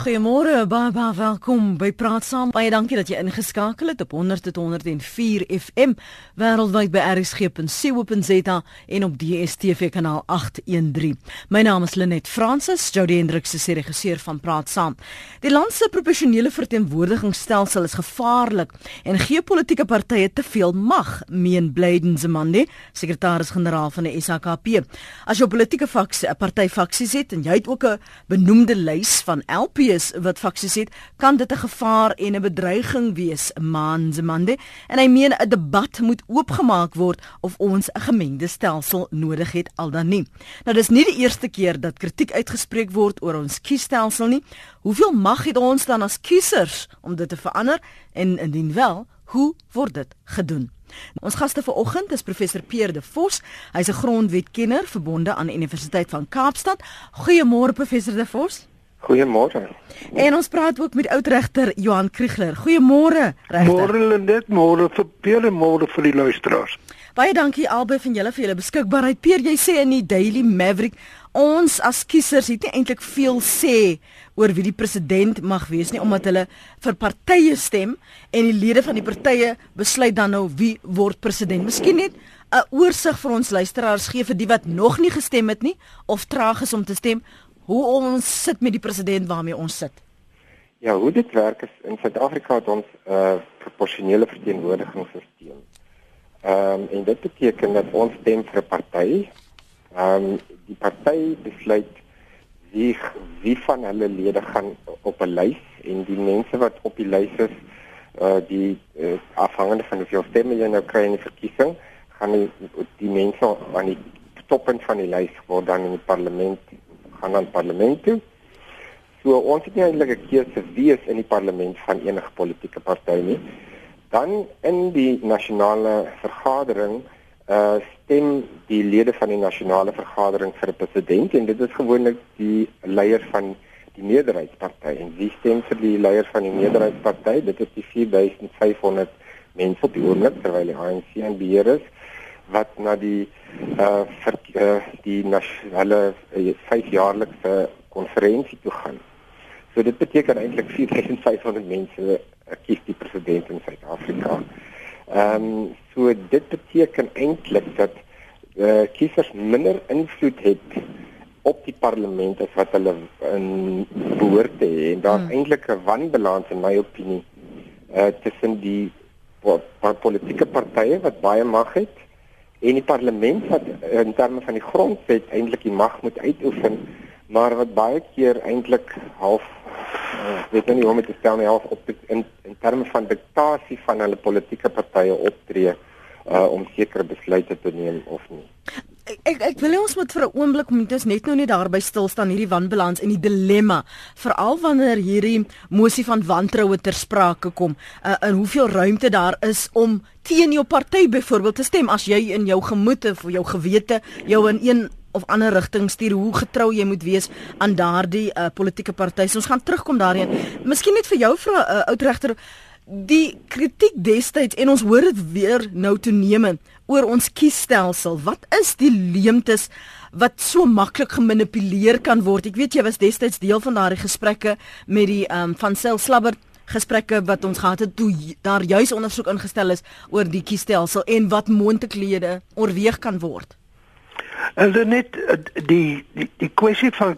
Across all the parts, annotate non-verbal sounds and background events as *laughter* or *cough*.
Goeiemôre, baie baie welkom by Praat Saam. Baie dankie dat jy ingeskakel het op 100.104 FM wêreldwyd by rsg.co.za en op DStv kanaal 813. My naam is Lenet Fransis, Jody Hendriks is die regisseur van Praat Saam. Die land se proporsionele verteenwoordigingsstelsel is gevaarlik en gee politieke partye te veel mag, meen Blyden Zemande, sekretaris-generaal van die SAKP. As 'n politieke faksie, 'n party faksies het en jy het ook 'n benoemde lys van LP wees wat faksies het, kan dit 'n gevaar en 'n bedreiging wees, Manzemande. En hy meen 'n debat moet oopgemaak word of ons 'n gemengde stelsel nodig het al dan nie. Nou dis nie die eerste keer dat kritiek uitgespreek word oor ons kiesstelsel nie. Hoeveel mag het ons dan as kiesers om dit te verander en indien wel, hoe word dit gedoen? Ons gaste vanoggend is professor Pierre De Vos. Hy's 'n grondwetkenner verbonde aan Universiteit van Kaapstad. Goeiemôre professor De Vos. Goeiemôre. En ons praat ook met oudregter Johan Kriegler. Goeiemôre, regter. Môre net môre vir Pierre môre vir die luisteraars. Baie dankie albei van julle vir julle beskikbaarheid. Pierre, jy sê in die Daily Maverick ons as kiesers het nie eintlik veel sê oor wie die president mag wees nie omdat hulle vir partye stem en die lede van die partye besluit dan nou wie word president. Miskien net 'n oorsig vir ons luisteraars gee vir die wat nog nie gestem het nie of traag is om te stem hoe ons sit met die president waarmee ons sit. Ja, hoe dit werk is in Suid-Afrika het ons 'n uh, proporsionele verteenwoordigingsstelsel. Ehm um, en dit beteken dat ons stem vir 'n party. Ehm um, die party besluit wie wie van hulle lede gaan op 'n lys en die mense wat op die lys is uh die uh, afhangende van hoeveel stemme jy nou kry in die verkiesing, gaan die, die mense aan die toppunt van die lys word dan in die parlement gaan aan parlement toe. So ons het nie eintlik 'n keuse wie is in die parlement van enige politieke party nie. Dan in die nasionale vergadering uh stem die lede van die nasionale vergadering vir 'n president en dit is gewoonlik die leier van die meerderheidsparty en wie stem vir die leier van die meerderheidsparty dit is die 4500 mense op die oomblik terwyl die ANC in beheer is wat na die uh vir uh, die nasionale uh, vyfjaarlikse konferensie toe gaan. So dit beteken eintlik 4500 mense kies die president in Suid-Afrika. Ehm um, so dit beteken eintlik dat uh kiesers minder invloed het op die parlement as wat hulle in behoort te hê en daar's hmm. eintlik 'n wanbalans in my opinie uh tussen die politieke partye wat baie mag het en die parlement wat in terme van die grondwet eintlik die mag moet uitoefen maar wat baie keer eintlik half uh, weet nou nie hoe om dit te stel nie half op in in terme van diktasie van hulle politieke partye optree uh, om sekere besluite te neem of nie ek ek wil ons moet vir 'n oomblik moet ons net nou net daarby stil staan hierdie wanbalans en die dilemma veral wanneer hierdie mosie van wantroue ter sprake kom uh, in hoeveel ruimte daar is om teen jou party byvoorbeeld te stem as jy in jou gemoed of jou gewete jou in een of ander rigting stuur hoe getrou jy moet wees aan daardie uh, politieke party. So ons gaan terugkom daarin. Miskien net vir jou vrou uh, oud regter die kritiek destyds en ons hoor dit weer nou toeneem oor ons kiesstelsel. Wat is die leemtes wat so maklik gemanipuleer kan word? Ek weet jy was destyds deel van daardie gesprekke met die um, van Sel Slabber gesprekke wat ons gehad het toe daar juis ondersoek ingestel is oor die kiesstelsel en wat moontlikhede oorweeg kan word. En dan net eh, die die die kwessie van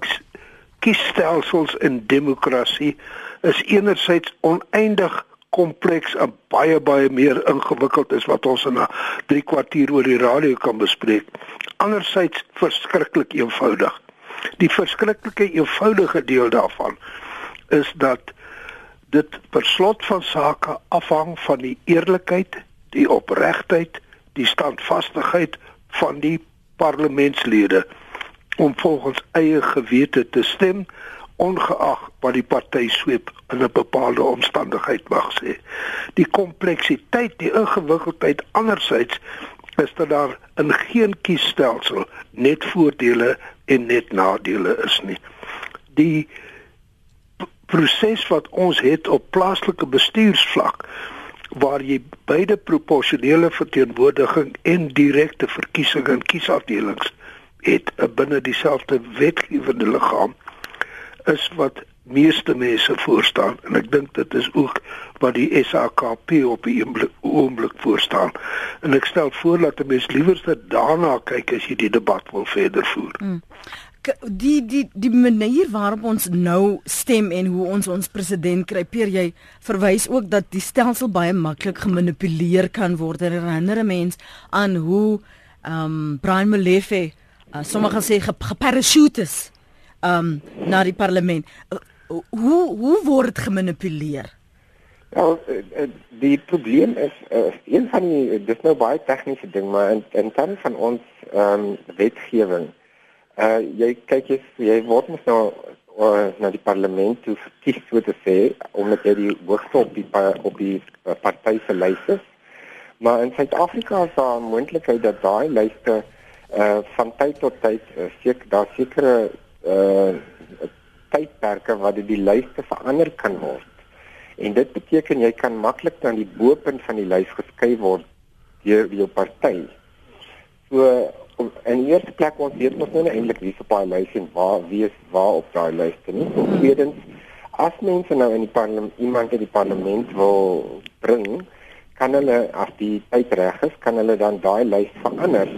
kiesstelsels in demokrasie is enerzijds oneindig kompleks en baie baie meer ingewikkeld is wat ons in 'n 3 kwartier oor die radio kan bespreek. Andersyds verskriklik eenvoudig. Die verskriklike eenvoudige deel daarvan is dat dit per slot van sake afhang van die eerlikheid, die opregtheid, die standvastigheid van die parlementslede om volgens eie gewete te stem ongeag wat die party sweep in 'n bepaalde omstandigheid mag sê. Die kompleksiteit, die ingewikkeldheid andersins is dat daar in geen kiesstelsel net voordele en net nadele is nie. Die proses wat ons het op plaaslike bestuursvlak waar jy beide proporsionele verteenwoordiging en direkte verkiesing in kiesafdelings het binne dieselfde wetgewende liggaam is wat meeste mense voorstaan en ek dink dit is ook wat die SAKP op die oomblik voorstaan. En ek stel voor dat 'n mens liewer daarna kyk as jy die debat wil verder voer. Hmm die die die manier waarop ons nou stem en hoe ons ons president kry, peer jy verwys ook dat die stelsel baie maklik gemanipuleer kan word. Er herinner 'n mens aan hoe ehm um, Brian Molefe, uh, sommige sê geparachutes ehm um, na die parlement. Uh, hoe hoe word gemanipuleer? Ja, die probleem is uh, een van die dis nou baie tegniese ding, maar in in terme van ons ehm um, wetgewing Uh jy kyk jy, jy word mos nou uh, na die parlement toe verkies so te sê omdat jy die hoogste op die op die uh, party se lys is. Maar in Suid-Afrika is daar 'n moontlikheid dat daai lyste uh van tyd tot tyd uh, seker daar sekere uh tydperke waar dit die lyste verander kan word. En dit beteken jy kan maklik dan die bopunt van die lys geskei word deur jou party. So in die eerste plek ons weet mos nou eintlik wie se paai lys en waar wie is waar op daai lys nie. So hmm. tweedens as mense nou in die parlement iemand in die parlement wil bring, kan hulle as die tyd reg is, kan hulle dan daai lys verander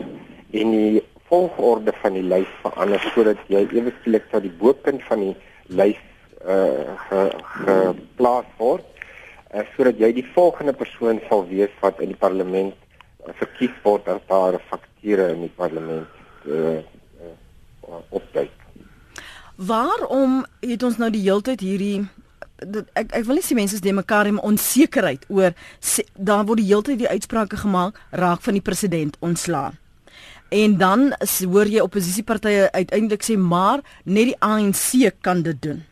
en die volgorde van die lys verander sodat jy ewe skielik tot die bopunt van die lys uh geplaas word uh, sodat jy die volgende persoon sal wees wat in die parlement uh, verkies word as daar 'n strukture in die parlement uh, uh, opduik. Waarom het ons nou die heeltyd hierdie dit, ek ek wil nie sê mense is de mekaar in onsekerheid oor sê, daar word die heeltyd die uitsprake gemaak raak van die president ontslaan. En dan hoor jy oppositiepartye uiteindelik sê maar net die ANC kan dit doen.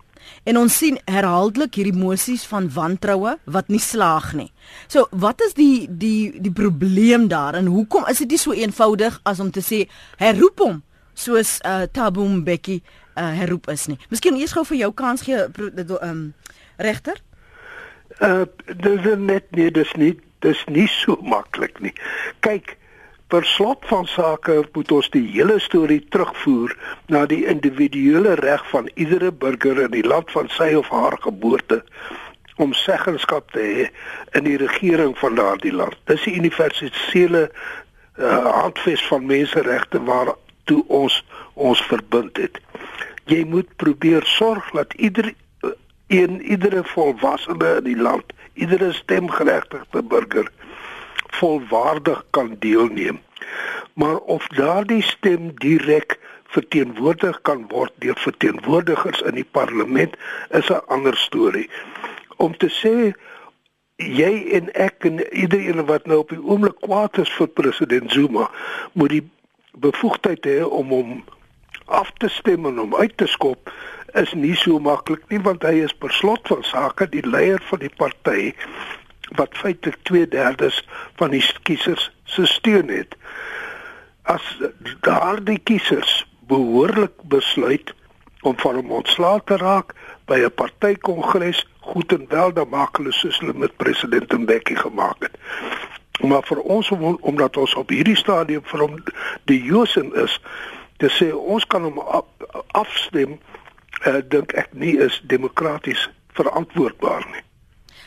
En ons sien herhaaldelik hierdie mosies van wantroue wat nie slaag nie. So, wat is die die die probleem daar en hoekom is dit nie so eenvoudig as om te sê herroep hom soos uh Thabo Mbeki uh herroep is nie. Miskien eers gou vir jou kans gee um regter? Uh dis net nie dis nie dis nie so maklik nie. Kyk, per slot van sake moet ons die hele storie terugvoer na die individuele reg van iedere burger in die land van sy of haar geboorte om seggenskap te hê in die regering van daardie land. Dis die universele uh, handves van menseregte waartoe ons ons verbind het. Jy moet probeer sorg dat ieder een iedere volwassene in die land, iedere stemgeregtigde burger volwaardig kan deelneem. Maar of daardie stem direk verteenwoordig kan word deur verteenwoordigers in die parlement is 'n ander storie. Om te sê jy en ek en iedereen wat nou op die oomblik kwaad is vir president Zuma moet die bevoegdheid hê om hom af te stem en hom uit te skop is nie so maklik nie want hy is per slot van sake die leier van die party wat feitelik 2/3 van die kiesers se steun het. As daardie kiesers behoorlik besluit om van hom ontslae te raak by 'n partykongres, goed en wel dan maak hulle soos hulle met president Mbeki gemaak het. Maar vir ons om, omdat ons op hierdie stadium vir hom die Josen is, te sê ons kan hom afstem, uh, dink ek nie is demokraties verantwoordbaar nie.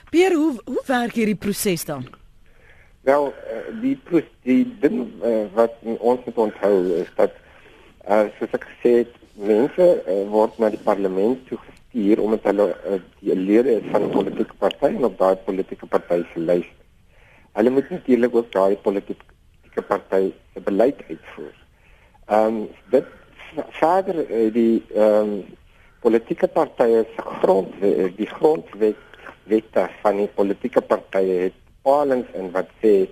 Pier, hoe hoe werk hierdie proses dan? Wel, uh, die die ding uh, wat ons moet onthou is dat uh, soos ek gesê het, mense uh, word na die parlement toe gestuur omdat hulle uh, die lede is van 'n politieke party en op daai politieke party se lys. Hulle moet natuurlik ook daai politieke party se beleid uitvoer. Ehm um, dit verder die ehm um, politieke partye se grond die grondwet wette van die politieke partye het bepalings in wat sê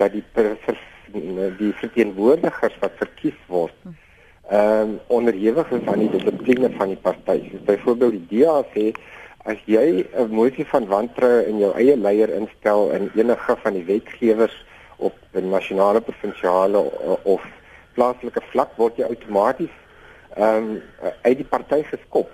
dat die die verteenwoordigers wat verkies word ehm um, onderhewig is aan die dissipline van die party. So byvoorbeeld die DA sê as jy 'n motie van wantroue in jou eie leier instel in enige van die wetgewers op 'n nasionale, provinsiale of plaaslike vlak word jy outomaties ehm um, uit die party geskop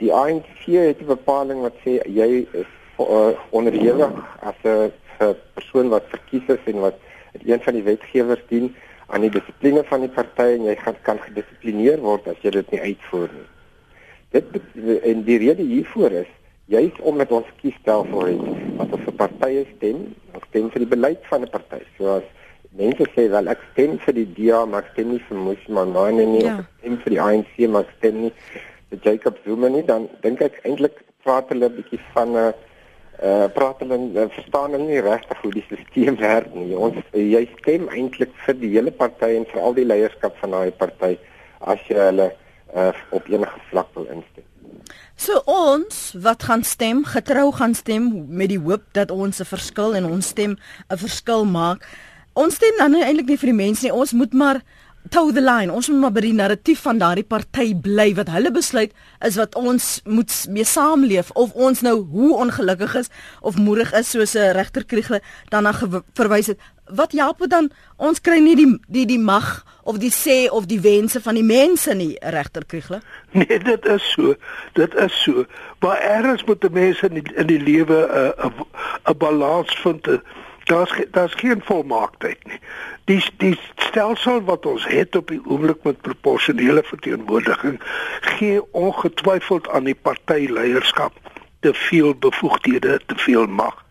die ANC het 'n bepaling wat sê jy is uh, onderhewig as 'n persoon wat verkies is en wat een van die wetgewers dien aan die dissipline van die party en jy gaan kan gedissiplineer word as jy dit nie uitvoer nie. Dit en die rede hiervoor is juis omdat ons kiesstelsel het wat ons vir partye stem, ons stem vir die beleid van 'n party. So as mense sê wel ek stem vir die DA, maar ek stem nie vir Musima nee nee, ja. ek stem vir die ANC, maar ek stem nie Jacob Zuma nie, dan dink ek eintlik praat hulle 'n bietjie van 'n uh, uh, praat hulle uh, verstaan hulle nie regtig hoe die stelsel *laughs* werk nie. Ons uh, jy stem eintlik vir die hele party en vir al die leierskap van daai party as jy hulle uh, op enige vlak wil instem. So ons wat gaan stem, getrou gaan stem met die hoop dat ons 'n verskil en ons stem 'n verskil maak. Ons stem dan eintlik nie vir die mense nie. Ons moet maar toe the line. Ons moet maar by die narratief van daardie party bly wat hulle besluit is wat ons moet mee saamleef of ons nou hoe ongelukkig is of moedig is soos 'n regter Kriegel dan na verwys het. Wat help dan ons kry nie die die die mag of die sê of die wense van die mense nie regter Kriegel? Nee, dit is so. Dit is so. Maar ergens moet die mense in die, in die lewe 'n 'n balans vind. Daar's daar's geen volmaaktheid nie die die stelsel wat ons het op die oomblik met proporsionele verteenwoordiging gee ongetwyfeld aan die partyleierskap te veel bevoegdhede, te veel mag,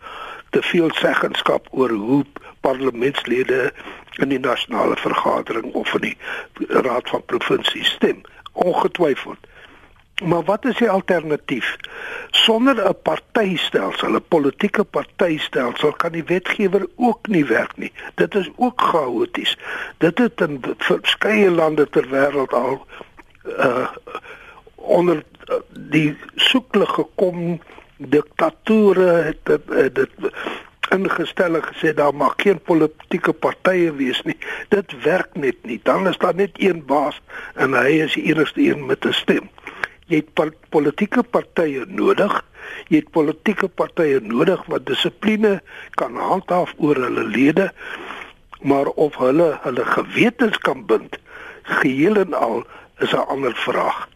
te veel seggenskap oor hoe parlementslede in die nasionale vergadering of in die raad van provinsie stem. Ongetwyfeld. Maar wat is die alternatief? Sonder 'n partytelsel, 'n politieke partytelsel kan die wetgewer ook nie werk nie. Dit is ook chaoties. Dit het in verskeie lande ter wêreld al uh onder uh, die soekle gekom diktature het dit, uh, dit ingestel en gesê daar mag geen politieke partye wees nie. Dit werk net nie. Dan is daar net een baas en hy is die enigste een met 'n stem jy het politieke partye nodig. Jy het politieke partye nodig wat dissipline kan handhaaf oor hulle lede, maar of hulle hulle gewetens kan bind, geheel en al is 'n ander vraag.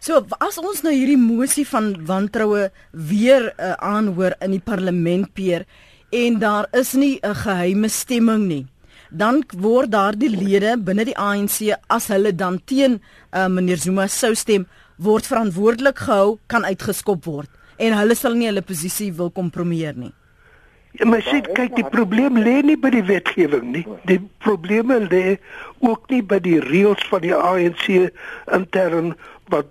So as ons nou hierdie mosie van wantroue weer uh, aanhoor in die parlement peer en daar is nie 'n geheime stemming nie dan word daardie lede binne die ANC as hulle dan teen uh, meneer Zuma sou stem word verantwoordelik gehou kan uitgeskop word en hulle sal nie hulle posisie wil kompromieer nie. Ja, maar sê kyk die probleem lê nie by die wetgewing nie. Die probleme lê ook nie by die reëls van die ANC intern wat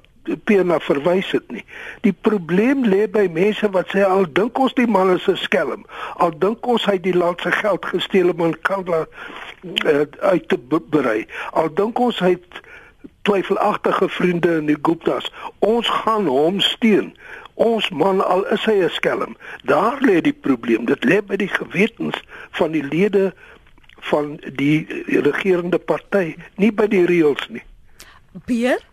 Pena verwys het nie. Die probleem lê by mense wat sê al dink ons die man is 'n skelm. Al dink ons hy die land se geld gesteel om aan Kandla uh, uit te berei. Al dink ons hy het twyfelagtige vriende in die Guptas. Ons gaan hom steun. Ons man al is hy 'n skelm. Daar lê die probleem. Dit lê by die gewetens van die lede van die regerende party, nie by die reëls nie. Pierre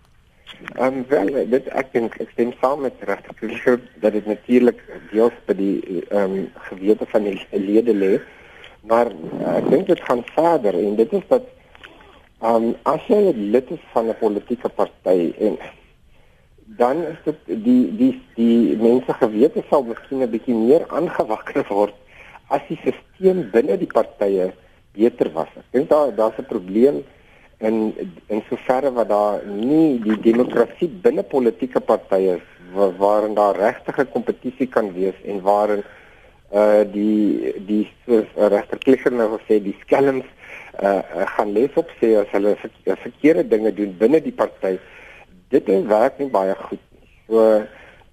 Ehm um, wel dit ek dink ek stem saam met regtig dat dit natuurlik deels by die ehm um, gewete van die lede lê. Maar uh, ek dink dit gaan verder en dit is dat um, as jy lid is van 'n politieke party en dan is dit die die die mense gewete sal miskien 'n bietjie meer aangewakker word as die stelsel binne die partye beter was. Ek dink daar daar's 'n probleem in in soverre wat daar nie die demokrasie binne politieke partye waarin daar regtige kompetisie kan wees en waarin uh die die soos regter Klischer nou sê die skelms uh gaan lees op sê as hulle verkeerde dinge doen binne die party dit werk nie baie goed nie. So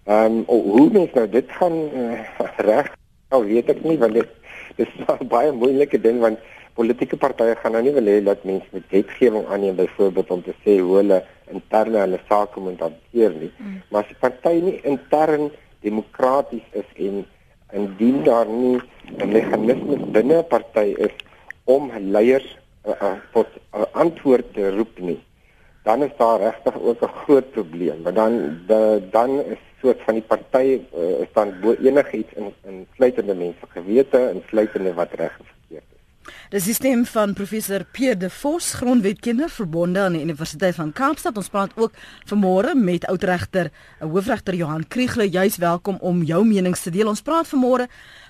ehm um, hoe mens nou dit gaan uh, *laughs* reg nou weet ek nie want dit dis *laughs* 'n baie moeilike ding want politieke partye gaan nou nie wil hê dat mense met wetgewing aanneem byvoorbeeld om te sê hoe hulle interne hulle sake moet hanteer nie. Mm. Maar as die party nie intern demokraties is en indien daar nie 'n meganisme binne 'n party is om leiers uh, uh, tot uh, antwoord te roep nie, dan is daar regtig ook 'n groot probleem. Want dan de, dan is soort van die party uh, dan bo enigiets in in sluitende mense gewete en sluitende wat reg is. Dis die stem van professor Pierre De Vos, grondwetkenner verbonde aan die Universiteit van Kaapstad. Ons praat ook vanmôre met oudregter, hoofregter Johan Kriegler. Jy's welkom om jou menings te deel. Ons praat vanmôre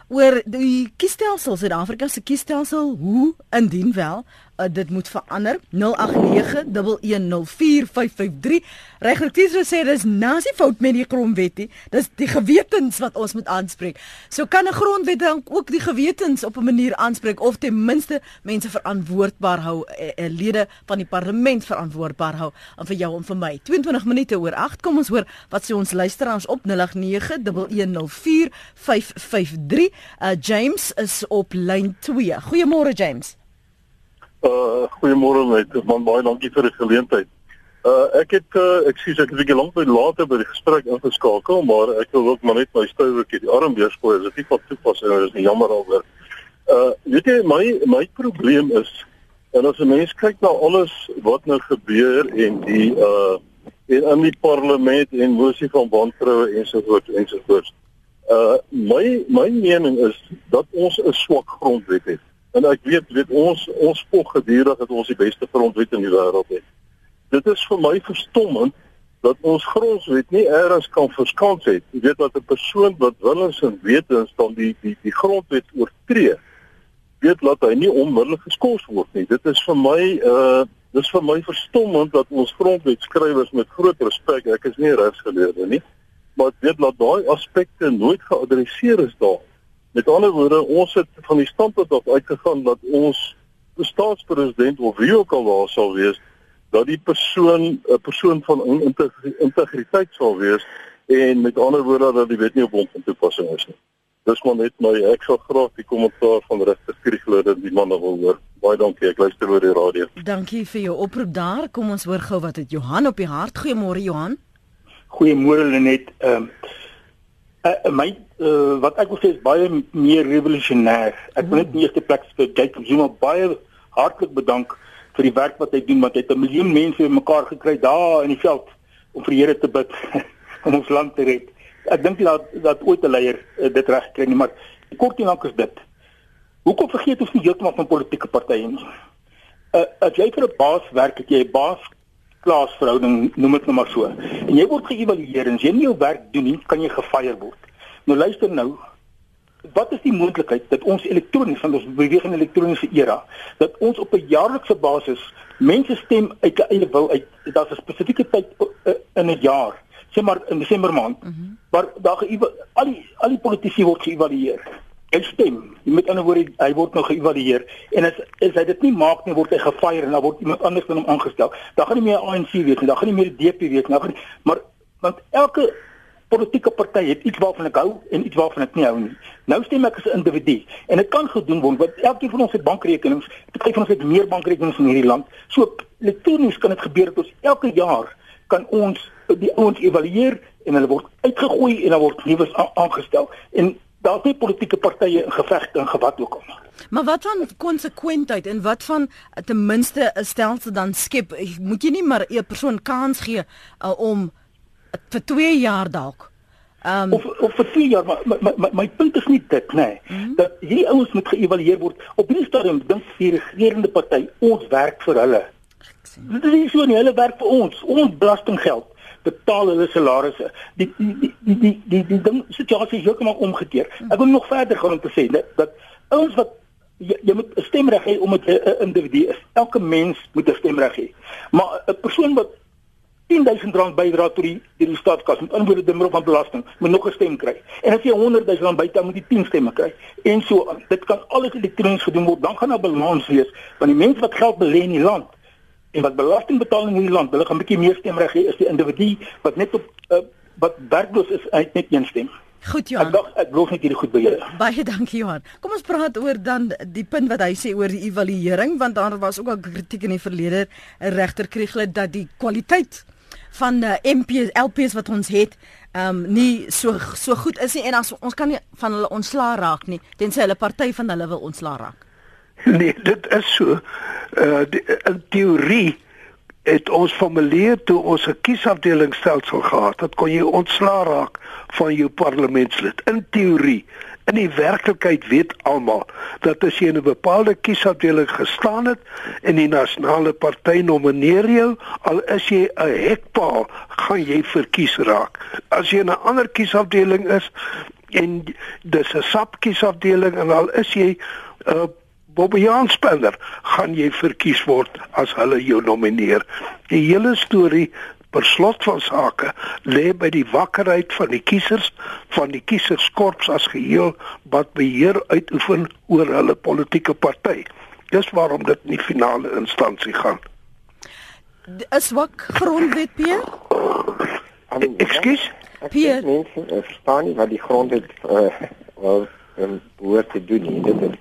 oor die kiesstelsel Suid-Afrika se kiesstelsel hoe indien wel uh, dit moet verander. 0891104553 regtertjies sê dis nasie fout met die grondwet nie dis die gewetens wat ons moet aanspreek. So kan 'n grondwet dan ook die gewetens op 'n manier aanspreek of ten minste mense verantwoordbaar hou uh, uh, lede van die parlement verantwoordbaar hou? En vir jou en vir my. 22 minute oor 8 kom ons hoor wat sê ons luisteraars op 0891104553 uh, James is op lyn 2 goeiemôre James Uh goeiemôre net. Man baie dankie vir die geleentheid. Uh ek het uh ek sien ek het 'n bietjie lank by later by die gesprek ingeskakel, maar ek wil ook maar net my stouwertjie die arm weer skoor. Dit is nie van toepassing en dit is jammer alweer. Uh weet jy my my probleem is en as 'n mens kyk na alles wat nou gebeur en die uh en in die parlement en mosie van wantroue ensovoorts ensovoorts. Uh my my mening is dat ons 'n swak grondwet het. En ek weet weet ons ons spog gedurig dat ons die beste grondwet in die wêreld het. Dit is vir my verstommend dat ons grondwet nie eers kan verskans het. Jy weet dat 'n persoon wat willens en wetens dan die die die grondwet oortree, weet dat hy nie onmiddellik geskort word nie. Dit is vir my uh dis vir my verstommend dat ons grondwetskrywers met groot respek, ek is nie regsgeleerde nie, maar weet dat daai aspekte nooit geadresseer is daar Met ander woorde, ons het van die standpunt af uitgegaan dat ons staatspresident of wie ook al daar sal wees, dat die persoon 'n persoon van integriteit sal wees en met ander woorde dat die wet nie op hom van toepassing is nie. Dis maar net my ek sal graag die kommentaar van regter Kriegler dat die manne wil hoor. Baie dankie, ek luister oor die radio. Dankie vir jou oproep daar. Kom ons hoor gou wat het Johan op die hart. Goeiemôre Johan. Goeiemôre Lenet. Ehm um, uh, my uh, wat ek wil sê is baie meer revolusionêr. Ek wil net nie eerste plek vir Jacob Zuma baie hartlik bedank vir die werk wat hy doen want hy het 'n miljoen mense bymekaar gekry daar in die veld om vir die Here te bid *laughs* om ons land te red. Ek dink dat dat ooit 'n leier uh, dit reg kry nie, maar kort en lank is dit. Hoekom vergeet ons nie heeltemal van politieke partye nie? Uh, as jy vir 'n baas werk, het jy 'n baas klaasverhouding, noem dit nou maar so. En jy word geëvalueer en as jy nie jou werk doen nie, kan jy gefire word. Nou luister nou. Wat is die moontlikheid dat ons elektronies van ons beweeg in elektroniese era dat ons op 'n jaarlikse basis mense stem uit 'n eie wil uit daar's 'n spesifieke tyd uh, in 'n jaar sê maar in Desember maand mm -hmm. maar daar al die al die politici word geëvalueer hy stem met ander woorde hy word nou geëvalueer en as as hy dit nie maak nie word hy gefire en dan word iemand anders van hom aangestel dan gaan nie meer ANC wees nie dan gaan nie meer DP wees nie gaan, maar want elke politieke party het iets waarvan ek hou en iets waarvan ek nie hou nie. Nou stem ek as 'n individu en dit kan gedoen word want elkeen van ons het bankrekenings. Party van ons het meer bankrekenings in hierdie land. So elektronies kan dit gebeur dat ons elke jaar kan ons die ouens evalueer en hulle word uitgegooi en dan word nuus aangestel en daar's nie politieke partye in geveg en gewat ook al. Maar wat van konsekwentheid en wat van ten minste 'n stelsel dan skep? Moet jy nie maar 'n persoon kans gee uh, om vir 2 jaar dalk. Um, of of vir 2 jaar, maar my, my my punt is nie dit nê. Nee. Mm -hmm. Dat hierdie ouens moet geëvalueer word op hierdie stadium dink die regerende party ons werk vir hulle. Dit is so nie hulle werk vir ons, ons belastinggeld betaal hulle salarisse. Die die die die die die, die ding situasie is heeltemal omgekeer. Ek wil nog verder gaan om te sê dat, dat ouens wat jy, jy moet 'n stemreg hê om 'n individu is. Elke mens moet 'n stemreg hê. Maar 'n persoon wat 10000 rand bydra tot die die staatskas met inwoorde die middel van belasting moet nog 'n stem kry. En as jy 100000 rand bytel moet jy 10 stemme kry. En so dit kan alles elektronies gedoen word. Dan gaan daar balans wees want die mense wat geld belê in die land en wat belasting betaal in hierdie land, hulle gaan 'n bietjie meer stemreg hê as die individu wat net op uh, wat werkloos is uit net een stem. Goed Johan. Ek dink ek glo net hierdie goed by julle. Baie dankie Johan. Kom ons praat oor dan die punt wat hy sê oor die evaluering want daar was ook al kritiek in die verlede regter Kriegler dat die kwaliteit van uh, eh, MPs LPs wat ons het um, nie so so goed is nie en as ons kan nie van hulle ontslaa raak nie tensy hulle party van hulle wil ontslaa raak. *laughs* Nee, dit is so. Uh die, in teorie het ons formuleer toe ons 'n kiesafdelingsstelsel gehad het kon jy ontslaa raak van jou parlementslid in teorie In die werklikheid weet almal dat as jy in 'n bepaalde kiesafdeling gestaan het en die nasionale party nomineer jou, al is jy 'n hekpaal, gaan jy verkies raak. As jy in 'n ander kiesafdeling is en dis 'n sapkiesafdeling en al is jy 'n uh, Bobbejaanspeler, gaan jy verkies word as hulle jou nomineer. Die hele storie per slot van sake lê by die wakkerheid van die kiesers van die kieserskorps as geheel wat beheer uitoefen oor hulle politieke party. Dis waarom dit in die finale instansie gaan. Is wak grondwet Pierre? Ekskuus? Pierre, mense verstaan nie wat die grondwet uh, wel um, behoort te doen nie. Dit is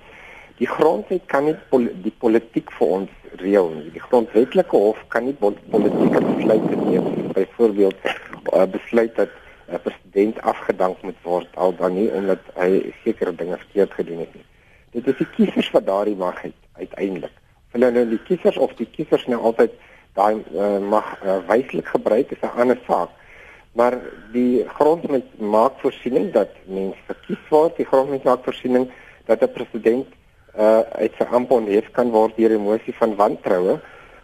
die grondwet kan nie pol die politiek vir ons reël nie. Die grondwetlike hof kan nie politieke besluite neem. Byvoorbeeld 'n uh, besluit dat 'n uh, president afgedank moet word al dan nie omdat hy sekere dinge verkeerd gedoen het nie. Dit is die kiesers wat daardie mag het uiteindelik. Hulle nou die kiesers of die kiesers nou altyd daai uh, mag uh, wyslik gebruik is 'n ander saak. Maar die grondwet maak voorsiening dat mense verkies word. Die grondwet maak voorsiening dat 'n president uh uit sy amp onthef kan word deur emosie van wantroue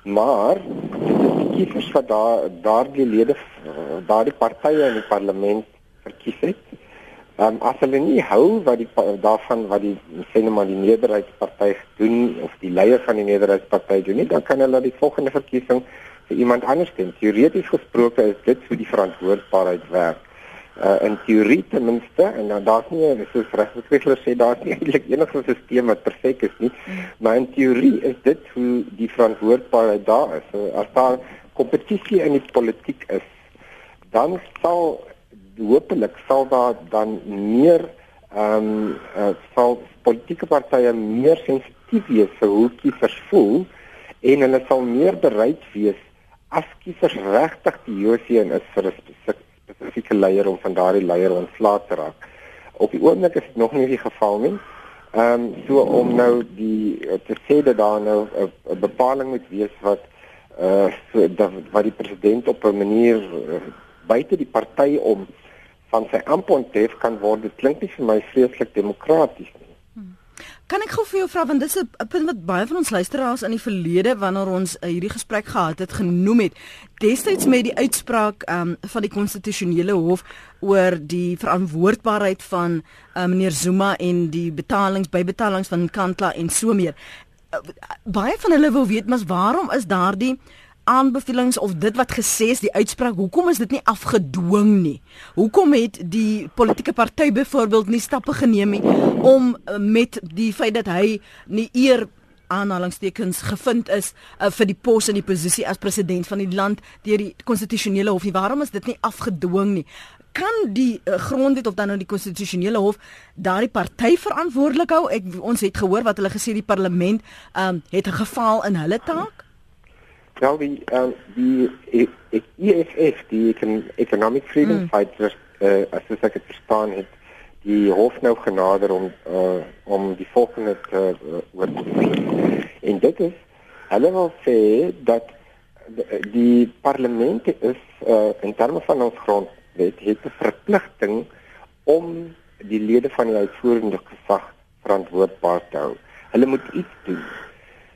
maar dit is die kiesers wat daar daardie lede uh, daardie partye in die parlement verkies het. Um as hulle nie hou wat die daarvan wat die sê net maar die meerderheidsparty doen of die leier van die meerderheidsparty doen nie, dan kan hulle die volgende verkiesing vir iemand anders stem. Teoreties gesproke is dit vir die verantwoordbaarheid werk uh, in teorie ten minste en dan daar's nie soos regsbespreker sê daar's nie *laughs* eintlik enige stelsel wat perfek is nie maar in teorie is dit hoe die verantwoordbaarheid daar is. So as daar kompetisie in die politiek is dan sal hopelik sal daar dan meer ehm um, uh, sal politieke partye meer sensitief wees vir hoe kiesers voel en hulle sal meer bereid wees as kiesers regtig die Josie en is vir 'n spesifieke leier om van daardie leier ontslae te raak. Op die oomblik is dit nog nie die geval nie. Ehm um, so om nou die te sê dat daar nou 'n bepaling moet wees wat eh uh, so dat wat die president op 'n manier uh, buite die party om van sy amponthef kan word, dit klink nie vir my vreeslik demokraties nie. Kan ek gou vir jou vra want dis 'n punt wat baie van ons luisteraars in die verlede wanneer ons uh, hierdie gesprek gehad het genoem het. Destyds met die uitspraak um, van die konstitusionele hof oor die verantwoordbaarheid van uh, meneer Zuma en die betalings bybetalings van Kantla en so meer. Uh, baie van hulle wou weet mas waarom is daardie aanbevelings of dit wat gesê is die uitspraak hoekom is dit nie afgedwing nie? Hoekom het die politieke party byvoorbeeld nie stappe geneem nie om uh, met die feit dat hy nie eer aanhalingstekens gevind is uh, vir die pos en die posisie as president van die land deur die konstitusionele hof nie? Waarom is dit nie afgedwing nie? Kan die uh, grondwet of dan nou die konstitusionele hof daardie party verantwoordelik hou? Ek ons het gehoor wat hulle gesê die parlement um, het 'n geval in hulle taak Wel die uh, die EFF die Economic Freedom mm. Fighters uh, as ek dit verstaan het die hof nou genader om uh, om die volgende te uh, oor te sien. En dit is hulle wil sê dat die parlement is uh, in terme van ons grondwet het 'n verpligting om die lede van die uitvoerende gesag verantwoordbaar te hou. Hulle moet iets doen.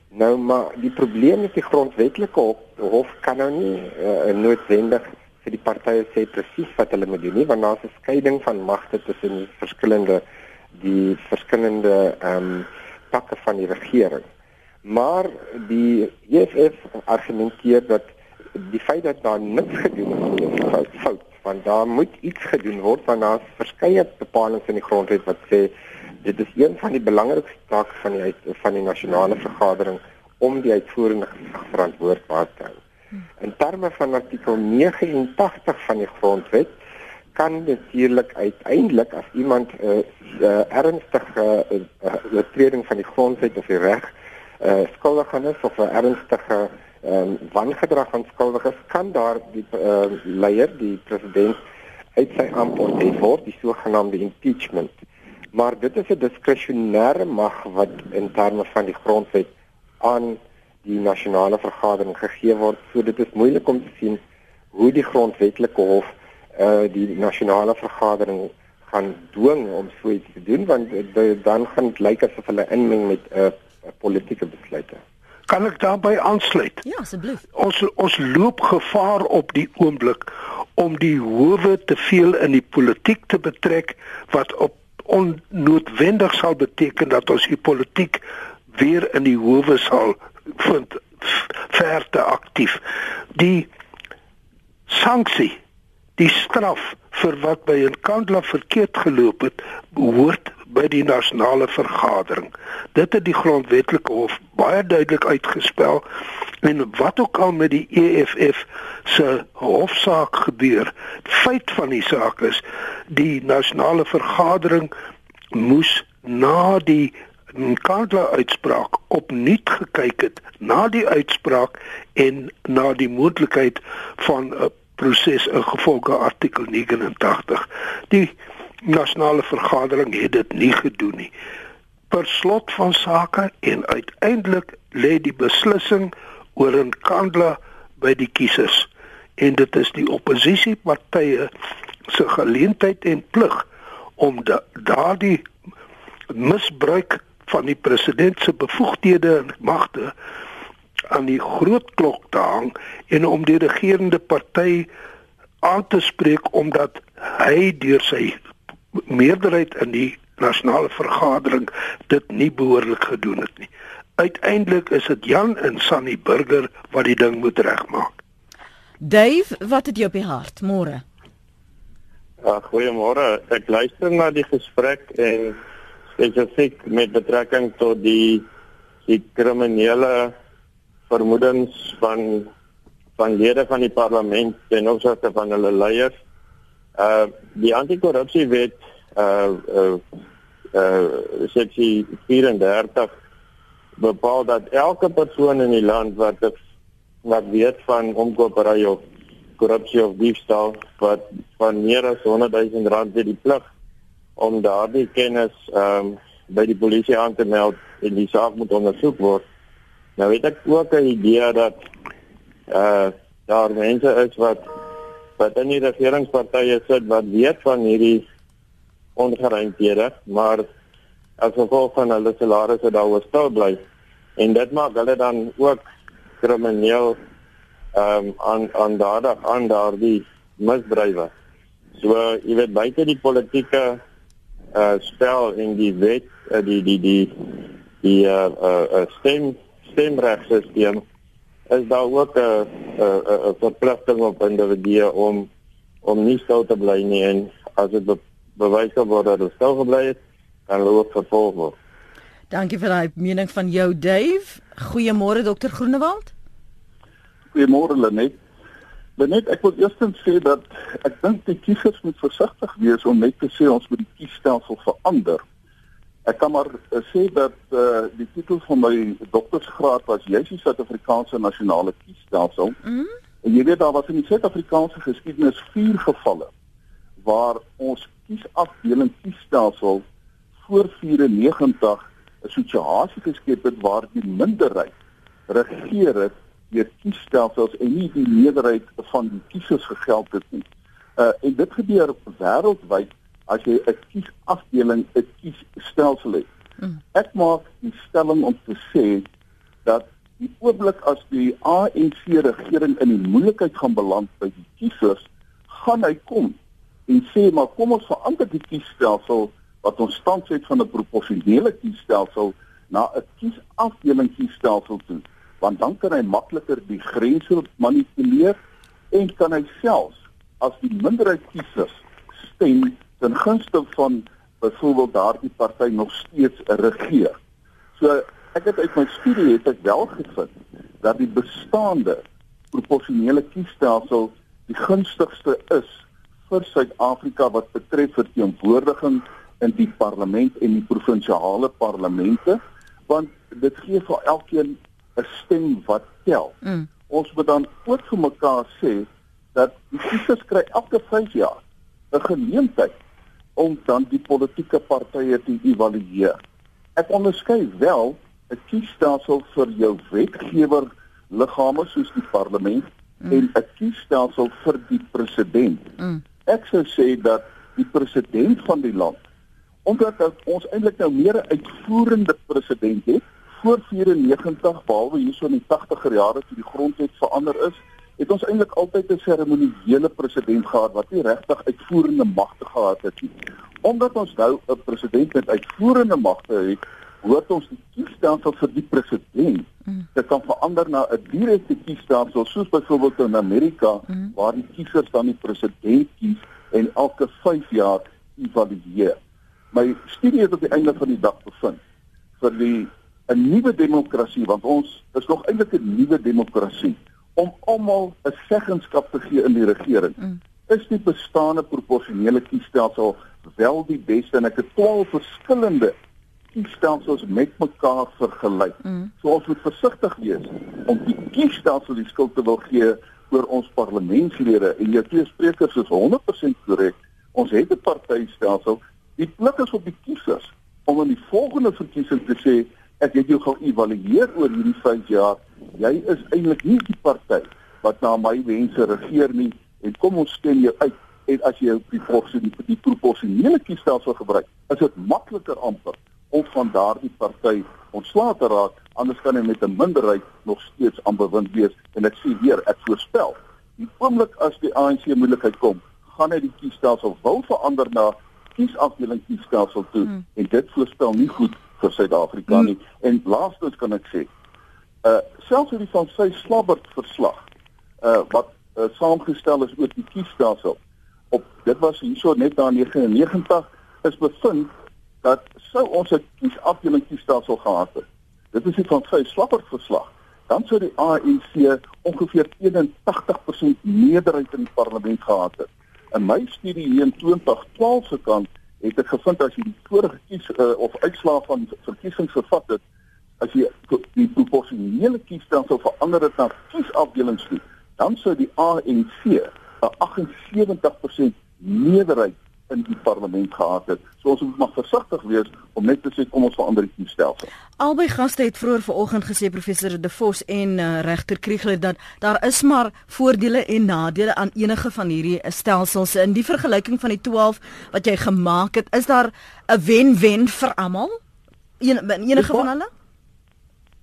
Nou maar die probleem met die grondwetlike hof, hof kan nou nie uh, noodwendig vir die partye sê presies wat hulle moet doen nie want daar's 'n skeiding van magte tussen die verskillende die verskillende ehm um, takke van die regering. Maar die EFF argumenteer dat die feit dat daar niks gedoen is is fout, fout want daar moet iets gedoen word want daar's verskeie bepalinge in die grondwet wat sê dit is een van die belangrikste take van die van die nasionale vergadering om die uitvoerende gesag verantwoordbaar te hou. In terme van artikel 89 van die grondwet kan natuurlik uiteindelik as iemand 'n uh, uh, ernstige uh, oortreding van die grondwet of die reg uh, skuldig is of 'n ernstige um, wangedrag van skuldig is, kan daar die uh, leier, die president uit sy ampt onthef word, die sogenaamde impeachment. Maar dit is 'n diskresionêre mag wat in terme van die grondwet aan die nasionale vergadering gegee word. So dit is moeilik om te sien hoe die grondwetlike hof uh die nasionale vergadering gaan dwing om so iets te doen want de, dan gaan dit lyk asof hulle inmeng met 'n uh, politieke besluite. Kan ek daarbey aansluit? Ja, asseblief. Ons ons loop gevaar op die oomblik om die howe te veel in die politiek te betrek wat op onnoodwendig sal beteken dat ons die politiek weer in die howe sal vind verte aktief. Die sanksie, die straf vir wat by 'n kandla verkeerd geloop het, behoort by die nasionale vergadering. Dit het die grondwetlike hof baie duidelik uitgespel en wat ook al met die EFF se hofsaak gebeur, feit van die saak is die nasionale vergadering moes na die Kandla uitspraak opnuut gekyk het na die uitspraak en na die moontlikheid van 'n proses in gevolge artikel 89. Die nasionale vergadering het dit nie gedoen nie. Per slot van sake en uiteindelik lê die beslissing oor 'n kandla by die kiesers en dit is die oppositiepartye se geleentheid en plig om da daardie misbruik van die president se bevoegdhede en magte aan die groot klok te hang en om die regerende party aan te spreek omdat hy deur sy meerderheid in die nasionale vergadering dit nie behoorlik gedoen het nie. Uiteindelik is dit Jan en Sunny Burger wat die ding moet regmaak. Dave, wat het jy op die hart môre? Ja, goeiemôre. Ek luister na die gesprek en spesifiek met betrekking tot die die kriminele vermoedens van van lede van die parlement ten opsigte van hulle leiers. Uh die anti-korrupsiewet uh uh uh seksie 34 bepaal dat elke persoon in die land wat wat weet van omkopery of korrupsie of diefstal wat van meer as 100 000 rand het die plig om daardie kennis ehm um, by die polisie aan te meld en die saak moet ondersoek word. Nou weet ek ook 'n idee dat uh daar mense is wat wat in die regeringspartye sit wat weet van hierdie ongeruimdhede, maar as gevolg van hulle salarisse daaroor stil bly en dit maak hulle dan ook krimineel ehm um, aan aan daardie aan daardie misdrywe. So jy weet buite die politieke uh spel in die wet uh, die die die die uh uh stem stemregstelsel is daar ook 'n 'n 'n verpligting op individue om om nie stil te bly nie en as dit be bewys word dat hulle stil gebly het, kan hulle ook vervolg word. Dankie vir daai mening van jou Dave. Goeiemôre dokter Groenewald. Goeiemôre Lenet. Lenet, ek wil eerstens sê dat ek dink die kiesers moet versigtig wees om net te sê ons moet die kiesstelsel verander. Ek kan maar uh, sê dat uh, die titel van my doktorsgraad was juis die Suid-Afrikaanse nasionale kiesstelsel. Mm. En jy weet daar was in die Suid-Afrikaanse geskiedenis vier gevalle waar ons kiesafdeling kiesstelsel voor 94 'n situasie geskep het waar die minderheid regeer het deur kiesstelsels en nie die meerderheid van die kiesers gegeld het nie. Uh en dit gebeur wêreldwyd as jy 'n kiesafdeling, 'n kiesstelsel het. Mm. Ek maak die stelling om te sê dat die oomblik as die ANC regering in die moeilikheid gaan beland by die kiesers, gaan hy kom en sê maar kom ons verander die kiesstelsel wat ons tans het van 'n proporsionele kiesstelsel na 'n kiesafdeling kiesstelsel toe, want dan kan hy makliker die grense manipuleer en kan hy selfs as die minderheid kiesers stem ten gunste van byvoorbeeld daardie party nog steeds regeer. So ek het uit my studie het ek wel gevind dat die bestaande proporsionele kiesstelsel die gunstigste is vir Suid-Afrika wat betref verteenwoordiging in die parlement en die provinsiale parlemente want dit gee vir elkeen 'n stem wat tel. Mm. Ons moet dan ook vir mekaar sê dat die kiesers kry elke 5 jaar 'n geleentheid om dan die politieke partye te evalueer. Ek onderskei wel 'n kiesstelsel vir jou wetgewer liggame soos die parlement mm. en 'n kiesstelsel vir die president. Mm. Ek sou sê dat die president van die land omdat ons eintlik nou meer 'n uitvoerende president het voor 94 behalwe hierso in die 80er jare toe die grondwet verander is, het ons eintlik altyd 'n seremoniele president gehad wat nie regtig uitvoerende magte gehad het nie. Omdat ons nou 'n president met uitvoerende magte het, hoort ons die kiesstelsel vir die president mm. te kan verander na 'n direkte kiesstelsel soos byvoorbeeld in Amerika mm. waar die kiesers dan die president kies en elke 5 jaar evalueer. My studie het op die einde van die dag bevind vir die 'n nuwe demokrasie want ons is nog eintlik 'n nuwe demokrasie om almal 'n seggenskap te gee in die regering. Mm. Is die bestaande proporsionele kiesstelsel wel die beste en ek het 12 verskillende kiesstelsels met mekaar vergelyk. Mm. So ons moet versigtig wees om die kiesstelsel die skuld te wil gee oor ons parlementslede en jou twee sprekers is 100% korrek. Ons het 'n partytelsel. Die plek is op die kiesers om in die volgende verkiesing te sê ek het jou geëvalueer oor hierdie 5 jaar. Jy is eintlik nie die party wat na my wense regeer nie en kom ons stem jou uit. En as jy die proporsionele die, die proporsionele kiesstelsel gebruik, is dit makliker amper om van daardie party ontslae te raak, anders kan hy met 'n minderheid nog steeds aan bewind wees en ek sê weer, ek voorspel, die oomblik as die ANC moeilikheid kom, gaan hy die kiesstelsel wil verander na kiesafdeling kiesstelsel toe hmm. en dit voorspel nie goed vir Suid-Afrika nie. Hmm. En laastens kan ek sê, uh selfs hierdie van sy slabbert verslag uh wat uh, saamgestel is oor die kiesstelsel op dit was hierso net na 99 is bevind dat sou ons 'n kiesafdeling kiesstelsel gehad het. Dit is die van sy slabbert verslag. Dan sou die ANC ongeveer 81% meerderheid in die parlement gehad het. In my studie hier in 2012 se kant het ek gevind as jy die vorige kies uh, of uitslae van verkiesings vervat het as jy die proporsionele kiesstelsel verander het na kiesafdelings toe dan sou die ANC 'n 78% meerderheid in die parlement gehad het. So ons moet maar versigtig wees om net te sê kom ons verander die kiesstelsel. Albei gaste het vroeër vanoggend gesê professor De Vos en uh, regter Kriegler dat daar is maar voordele en nadele aan enige van hierdie eh, stelsels in die vergelyking van die 12 wat jy gemaak het. Is daar 'n wen-wen vir almal? Een enige van hulle?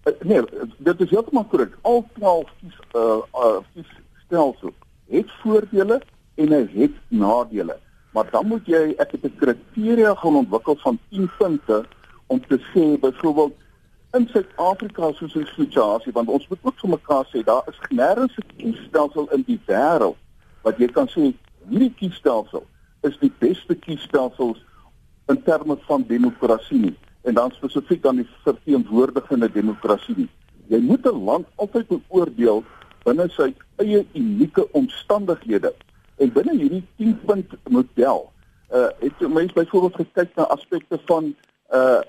Uh, nee, dit is heeltemal korrek. Al 12 kies uh, uh kiesstelsels het voordele en hy het nadele. Maar dan moet jy ek het 'n kriteria gaan ontwikkel van 10 punte om te sê byvoorbeeld in Suid-Afrika soos 'n situasie want ons moet ook vir mekaar sê daar is nêrens 'n kiesstelsel in die wêreld wat jy kan sê hierdie kiesstelsel is die beste kiesstelsels in terme van demokrasie nie en dan spesifiek aan die verteenwoordigende demokrasie nie. Jy moet 'n land altyd beoordeel binne sy eie unieke omstandighede. En binne hierdie 10 punt model, uh het mense byvoorbeeld gekyk na aspekte van uh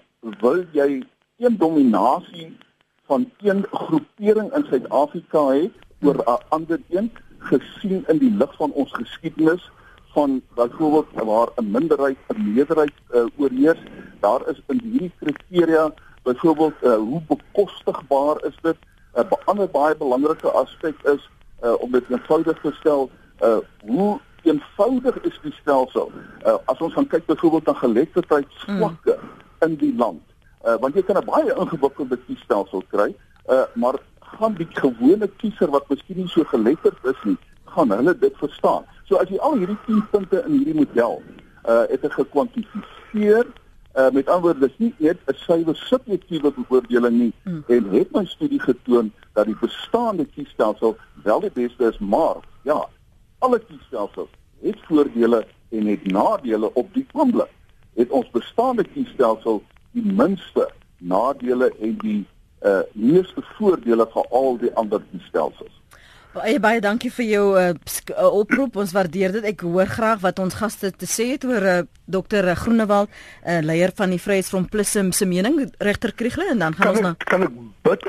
wil jy een dominasie van een groepering in Suid-Afrika hê oor 'n ander een gesien in die lig van ons geskiedenis van byvoorbeeld waar 'n minderheid 'n meerderheid uh, oorheers. Daar is in hierdie kriteria byvoorbeeld uh, hoe bekostigbaar is dit? 'n uh, ander baie belangrike aspek is uh, om dit eenvoudig te stel uh hoe eenvoudig is die stelsel uh, as ons gaan kyk byvoorbeeld na geletterdheidsvlakke mm. in die land uh, want jy kan 'n baie ingewikkelde kiesstelsel kry uh, maar gaan die gewone kiezer wat miskien nie so geletterd is nie gaan hulle dit verstaan so as jy al hierdie 10 punte in hierdie model uh, het ek gekwantifiseer uh, met ander woorde dis nie net 'n suiwer subjektiewe beoordeling nie mm. en het my studie getoon dat die bestaande kiesstelsel wel die beste is maar ja alle kiesstelsels het voordele en het nadele op die oomblik. Het ons bestaande kiesstelsel die minste nadele en die uh meeste voordele van al die ander kiesstelsels. Baie baie dankie vir jou uh, oproep. Ons waardeer dit. Ek hoor graag wat ons gaste te sê het oor uh, Dr. Groenewald, uh, leier van die Vryheidsfront Plus se mening, regter Kriegle en dan gaan kan ons na Kan ek bit,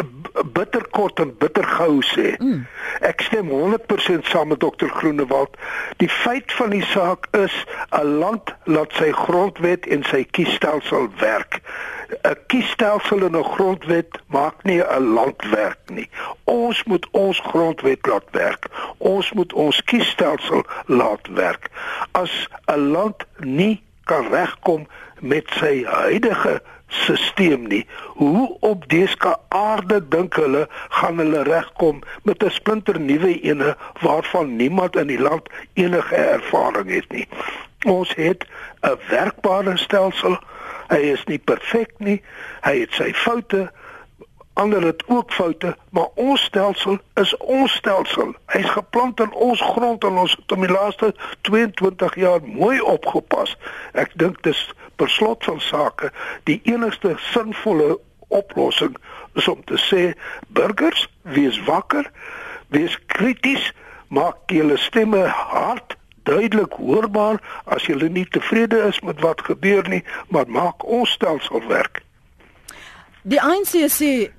bitter kort en bitter gou sê. Mm. Ek stem 100% saam met Dr. Groenewald. Die feit van die saak is 'n land laat sy grondwet en sy kiesstelsel werk. 'n Kiesstelsel en 'n grondwet maak nie 'n land werk nie. Ons moet ons grondwet laat werk. Ons moet ons kiesstelsel laat werk. As 'n land nie kan regkom met sy huidige stelsel nie. Hoe op dese aarde dink hulle gaan hulle regkom met 'n splinter nuwe ene waarvan niemand in die land enige ervaring het nie. Ons het 'n werkbare stelsel. Hy is nie perfek nie. Hy het sy foute. Ander het ook foute, maar ons stelsel is ons stelsel. Hy's geplant in ons grond en ons het hom die laaste 22 jaar mooi opgepas. Ek dink dis per slot van sake die enigste sinvolle oplossing is om te sê burgers wees wakker wees krities maak julle stemme hard duidelik hoorbaar as julle nie tevrede is met wat gebeur nie maar maak ons stelsel werk Die ANC sê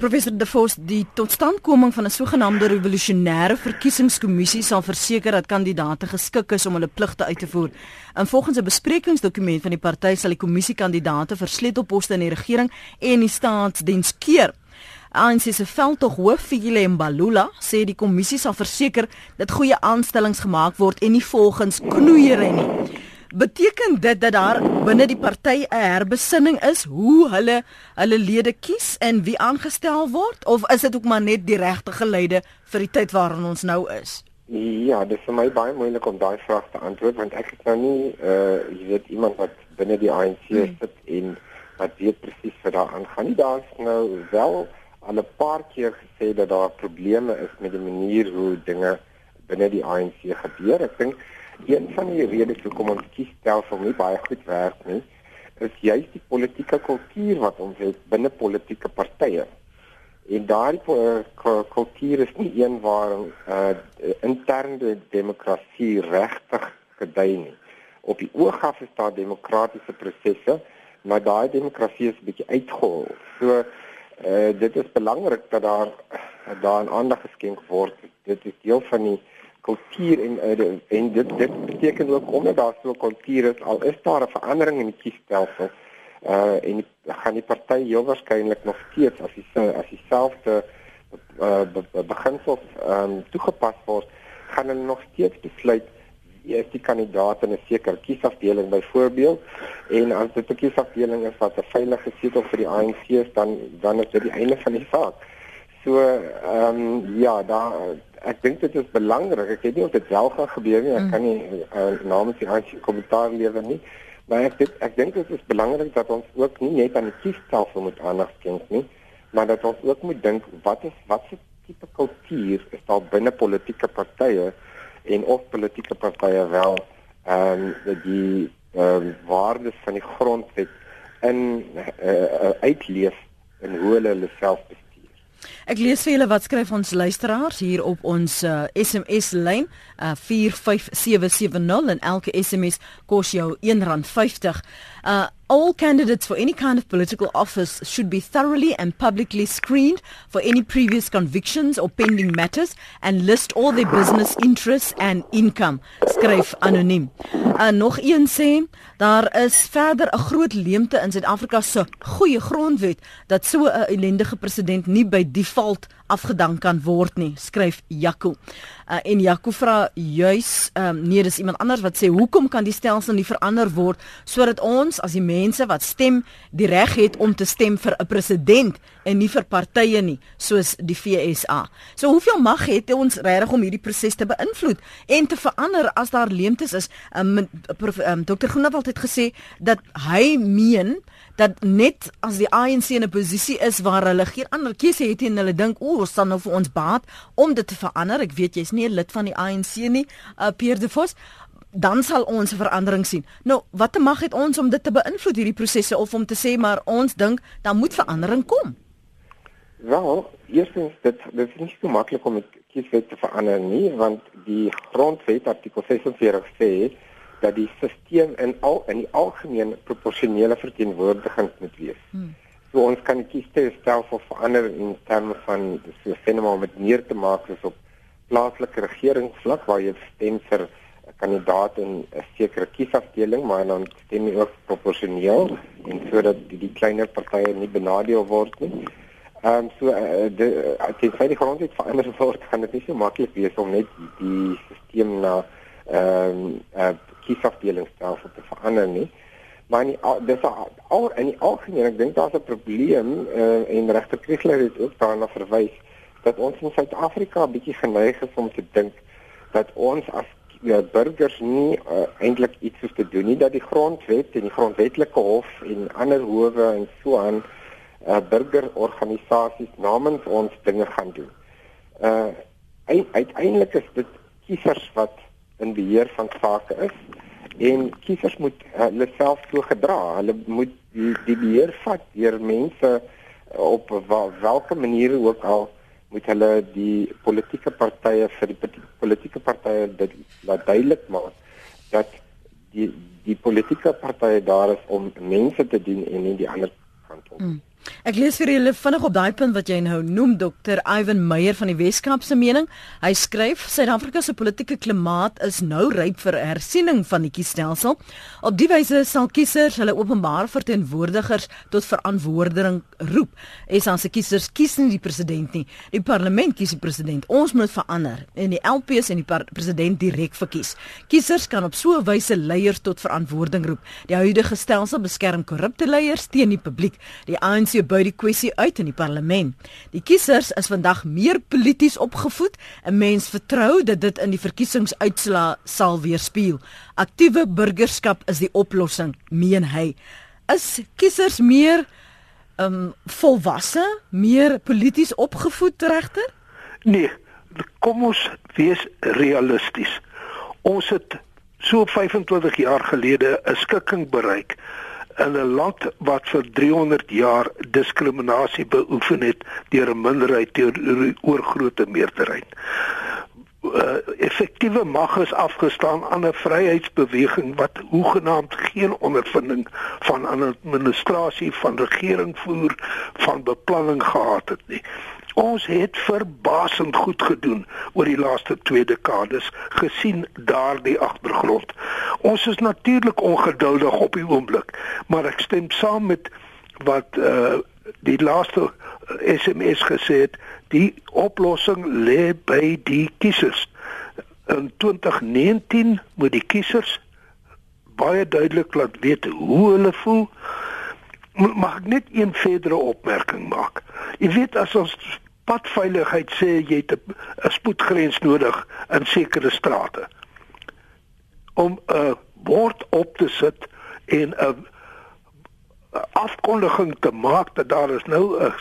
professor De Vos die totstandkoming van 'n sogenaamde revolusionêre verkiesingskommissie sal verseker dat kandidaate geskik is om hulle pligte uit te voer. En volgens 'n besprekingsdokument van die party sal die kommissie kandidaate vir sleutelposte in die regering en die staatsdiens keer. ANC se veldtog hoof Fikile Mbalula sê die kommissie sal verseker dat goeie aanstellings gemaak word en nie volgens knoeiery nie. Beteken dit dat daar binne die party 'n herbesinning is hoe hulle hulle lede kies en wie aangestel word of is dit ook maar net die regte geleide vir die tyd waarin ons nou is? Ja, dit is vir my baie moeilik om daai vraag te antwoord want ek het nou nie uh jy weet iemand wat binne die ANC hmm. sit en wat weet presies wat daar aangaan nie. Daar's nou wel al 'n paar keer gesê dat daar probleme is met die manier hoe dinge binne die ANC gebeur. Ek dink een van die redes hoekom ons kiesstelsel nie baie goed werk nie, is juist die politieke kultuur wat ons het binne politieke partye. En daardie kultuur is nie een waar uh, interne demokrasie regtig gedei nie. Op die oog af is daar demokratiese prosesse, maar daai demokrasie is 'n bietjie uitgehol. So uh, dit is belangrik dat daar daar aandag geskenk word. Dit is deel van die kultuur en uh, en dit dit beteken ook omdat daar so 'n kultuur is al is daar 'n verandering in die kiesstelsel uh en gaan die party heel waarskynlik nog steeds as die as dieselfde uh beginsels um toegepas word gaan hulle nog steeds besluit wie is die kandidaat in 'n sekere kiesafdeling byvoorbeeld en as dit 'n kiesafdeling is wat 'n veilige setel vir die ANC is dan dan is dit die einde van die saak so ehm um, ja daar ek dink dit is belangrik. Ek weet nie of dit wel gaan gebeur nie. Ek mm. kan nie uh, namens die ANC kommentaar lewer nie. Maar ek dit, ek dink dit is belangrik dat ons ook nie net aan die kiestafel moet aandag skenk nie, maar dat ons ook moet dink wat is wat se tipe kultuur is daar binne politieke partye en of politieke partye wel ehm um, die ehm um, waardes van die grondwet in uh, uh, uitleef en hoe hulle hulle self bestuur. Ek lees vir julle wat skryf ons luisteraars hier op ons uh, SMS lyn uh, 45770 en elke SMS kos jou R1.50. Uh, all candidates for any kind of political office should be thoroughly and publicly screened for any previous convictions or pending matters and list all their business interests and income skryf anoniem. Uh, nog een sê daar is verder 'n groot leemte in Suid-Afrika se goeie grondwet dat so 'n ellendige president nie by default afgedank kan word nie, skryf Jaco. Uh, en Jaco vra juis, um, nee, dis iemand anders wat sê hoekom kan die stelsel nie verander word sodat ons as die mense wat stem die reg het om te stem vir 'n president en nie vir partye nie, soos die FSA. So hoeveel mag het ons regtig om hierdie proses te beïnvloed en te verander as daar leemtes is? Um, um, Dr. Groenewald het gesê dat hy meen dat net as die ANC in 'n posisie is waar hulle geen ander keuse het en hulle dink o, ons staan nou vir ons baat om dit te verander. Ek weet jy's nie 'n lid van die ANC nie, uh, Pierre de Vos dan sal ons 'n verandering sien. Nou, watter mag het ons om dit te beïnvloed hierdie prosesse of om te sê maar ons dink dan moet verandering kom? Wel, eerstens dit dit is nie so maklik om die kieswet te verander nie, want die grondwet artikel 46 sê dat die stelsel in al in die algemeen proporsionele verteenwoordiging moet wees. Hmm. So ons kan die kiesstelsel verander in terme van so fenomenaal met meer te maak is op plaaslike regeringsvlak waar jy stem vir 'n kandidaat in 'n sekere kiesafdeling, maar dan stem jy ook proporsioneel en sodat die, die kleiner partye nie benadeel word nie. Ehm um, so uh, die vir die grondwet verander *laughs* word, gaan dit nie so maklik wees om net die, die stelsel na ehm um, uh, kiesafdelingsstelsel te verander nie. Maar in die, dis al in die algemeen, ek dink daar's 'n probleem uh, en regter Kriegler het ook daarna verwys dat ons in Suid-Afrika 'n bietjie geneig is om te dink dat ons as ja, burgers nie uh, eintlik iets hoef te doen nie dat die grondwet en die grondwetlike hof en ander howe en so aan uh, burgerorganisasies namens ons dinge gaan doen. Uh uiteindelik is dit kiesers wat in beheer van sake is en kiesers moet hulle self so gedra. Hulle moet die, die beheer vat deur mense op watter manier ook al moet hulle die politieke partye vir die politieke partye dit laat duidelik maak dat die die politieke partye daar is om mense te dien en nie die ander kant op. Mm. Ek lees vir julle vinnig op daai punt wat jy nou noem Dr. Ivan Meyer van die Weskaap se mening. Hy skryf: "Suid-Afrika se politieke klimaat is nou ryp vir hersiening van die kiesstelsel. Op die wyse sal kiesers hulle openbare verteenwoordigers tot verantwoording roep. SA se kiesers kies nie die president nie. Die parlement kies die president. Ons moet verander en die LPs en die president direk verkies. Kiesers kan op so 'n wyse leiers tot verantwoording roep. Die huidige stelsel beskerm korrupte leiers teen die publiek. Die ANC ANC by die kwessie uit in die parlement. Die kiesers is vandag meer polities opgevoed. 'n Mens vertrou dat dit in die verkiesingsuitslae sal weerspieël. Aktiewe burgerskap is die oplossing, meen hy. Is kiesers meer um volwasse, meer polities opgevoed regter? Nee, kom ons wees realisties. Ons het so 25 jaar gelede 'n skikking bereik in 'n land wat vir 300 jaar diskriminasie beoefen het deur 'n minderheid teenoor oor grootte meerderheid. Uh, effektiewe mag is afgestaan aan 'n vryheidsbeweging wat hoegenaamd geen ondervinding van administrasie van regering voer van beplanning gehad het nie. Ons het verbasend goed gedoen oor die laaste 2 dekades gesien daardie agtergrond. Ons is natuurlik ongeduldig op die oomblik, maar ek stem saam met wat uh die laaste SMS uh, gesê het, die oplossing lê by die kiesers. In 2019 moet die kiesers baie duidelik laat weet hoe hulle voel. Mag ek net een verdere opmerking maak? Jy weet as ons padveiligheid sê jy het 'n spoedgrens nodig in sekere strate om 'n bord op te sit en 'n afkondiging te maak dat daar is nou 'n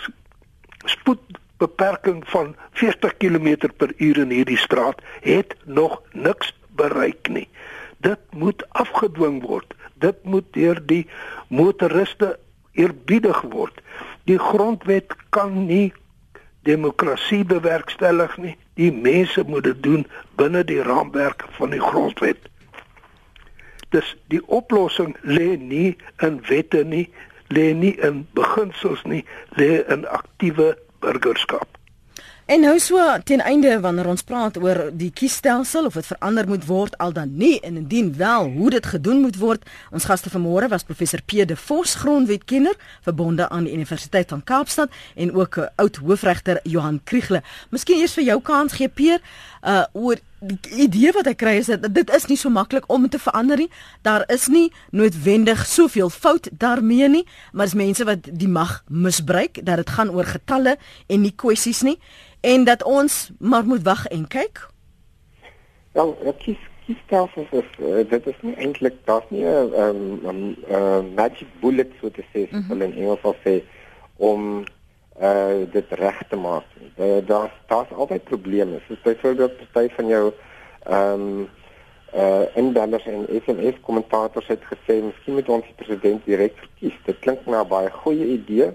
spoedbeperking van 40 km per uur in hierdie straat het nog niks bereik nie. Dit moet afgedwing word. Dit moet deur die motoriste eerbiedig word. Die grondwet kan nie demokrasie bewerkstellig nie. Die mense moet dit doen binne die raamwerk van die grondwet. Dus die oplossing lê nie in wette nie, lê nie in beginsels nie, lê in aktiewe burgerskap. En nou so ten einde wanneer ons praat oor die kiesstelsel of dit verander moet word al dan nie en indien wel hoe dit gedoen moet word. Ons gaste vanmôre was professor P de Vos grondwetkenner verbonde aan die Universiteit van Kaapstad en ook 'n oud hoofregter Johan Kriegle. Miskien eers vir jou kans gee Peer uh oor die idee wat ek kry is dat dit is nie so maklik om te verander nie. Daar is nie noodwendig soveel fout daarmee nie, maar dis mense wat die mag misbruik dat dit gaan oor getalle en nie kwessies nie en dat ons maar moet wag en kyk? Ja, ek kies kies self as uh, dit is nie eintlik daar's nie 'n um, um, uh, magic bullet so te sê, mm -hmm. in Engels of sê om uh dit reg te maak. Uh, daar's daar's altyd probleme. Soos byvoorbeeld party van jou ehm um, uh inbellers en SMS kommentators het gesê miskien moet ons die president direk verkies. Dit klink na 'n baie goeie idee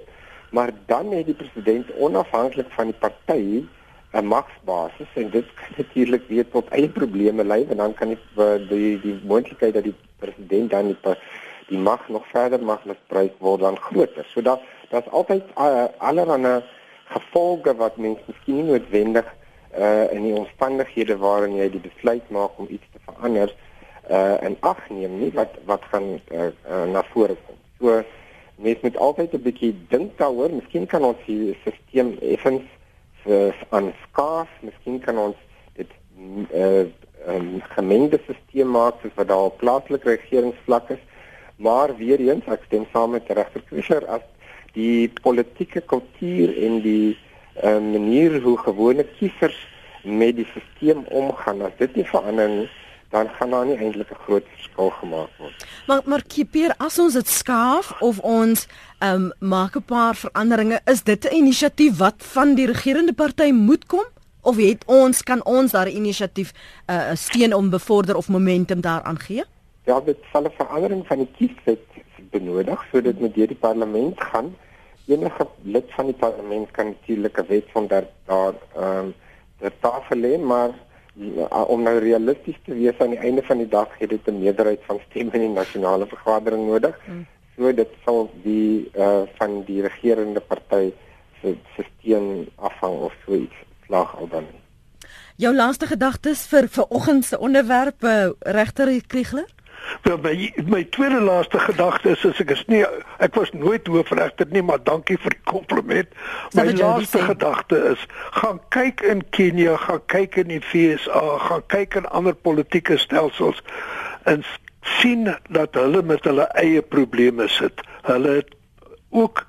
maar dan het die president onafhanklik van die party 'n magsbasis en dit kan natuurlik weer tot eie probleme lei en dan kan die die die moontlikheid dat die president dan die die mag nog verder mag misbruik word dan groter. So dat daar's altyd uh, allerlei gevolge wat mense miskien nie noodwendig uh in die omstandighede waarin jy die besluit maak om iets te verander uh en ag neem nie wat wat gaan uh, uh, na vore kom. So mens moet altyd 'n bietjie dink daaroor. Miskien kan ons die stelsel effens aanskaaf. Miskien kan ons dit uh 'n gemengde stelsel maak soos wat daar op plaaslike regeringsvlak is. Maar weer eens, ek stem saam met regter Fischer as die politieke kultuur en die uh, manier hoe gewone kiesers met die stelsel omgaan, as dit nie verander nie, dan gaan daar nie eintlik 'n groot verskil gemaak word. Maar maar Kieper, as ons dit skaaf of ons ehm um, maak 'n paar veranderinge, is dit 'n inisiatief wat van die regerende party moet kom? Of het ons kan ons daar 'n inisiatief 'n uh, steun om bevorder of momentum daaraan gee? Ja, dit sal 'n verandering van die kieswet benodig sodat met deur die parlement gaan. Enige lid van die parlement kan natuurlik 'n wet van daar daar ehm um, ter tafel lê, maar ja, om nou realisties te wees aan die einde van die dag het dit 'n meerderheid van stemme in die nasionale vergadering nodig. Hmm. So dit sal die eh uh, van die regerende party se se steun afhang of so iets slag al dan. Jou laaste gedagtes vir vanoggend se onderwerpe regter Kriegler? Wel my my tweede laaste gedagte is as ek is nie ek was nooit hoofregter nie maar dankie vir die kompliment. My laaste gedagte is gaan kyk in Kenia, gaan kyk in die FSA, gaan kyk in ander politieke stelsels en sien dat hulle met hulle eie probleme sit. Hulle het ook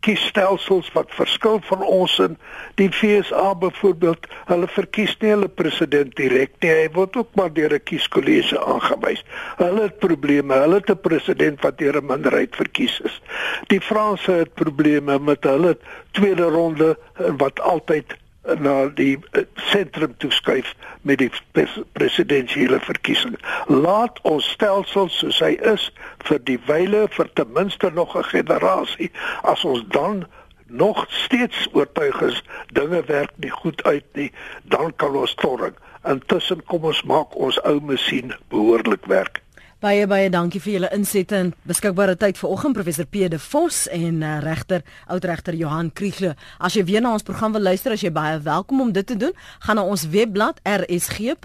kiesstelsels wat verskil van ons in die FSA byvoorbeeld hulle verkies nie hulle president direk nie hy word ook maar deur 'n kieskollege aangewys hulle het probleme hulle het 'n president wat deur 'n minderheid verkies is. Die Franse het probleme met hulle tweede ronde wat altyd na die eh, sentrum toe skuif met die presidentsiële verkiesing. Laat ons stelsel soos hy is vir die wyle vir ten minste nog 'n generasie. As ons dan nog steeds oortuig is dinge werk nie goed uit nie, dan kan ons torring. Intussen kom ons maak ons ou masjien behoorlik werk. Baie baie dankie vir julle insette en beskikbare tyd vanoggend professor P de Vos en uh, regter oudregter Johan Kriegler. As jy weer na ons program wil luister, as jy baie welkom om dit te doen, gaan na ons webblad rsg.co.za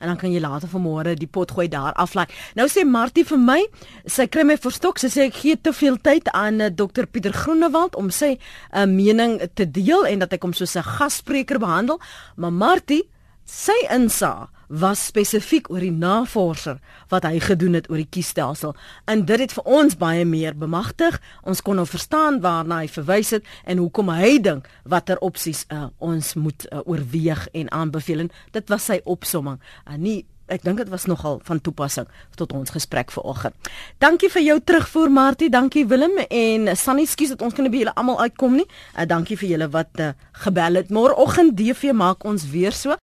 en dan kan jy later vanmôre die pot gooi daar aflaai. Nou sê Martie vir my, sy kry my verstok, sy sê ek gee te veel tyd aan uh, Dr Pieter Groenewald om sy 'n uh, mening te deel en dat ek hom soos 'n gasspreker behandel, maar Martie sy insaag was spesifiek oor die navorser wat hy gedoen het oor die kiesstelsel. En dit het vir ons baie meer bemagtig. Ons kon nou verstaan waarna hy verwys het en hoekom hy dink watter opsies uh, ons moet uh, oorweeg en aanbeveel. En dit was sy opsomming. Uh, nie ek dink dit was nogal van toepassing tot ons gesprek vanoggend. Dankie vir jou terugvoer Martie, dankie Willem en Sunny, skus dat ons kan by julle almal uitkom nie. Uh, dankie vir julle wat uh, gebel het. Môreoggend DV maak ons weer so.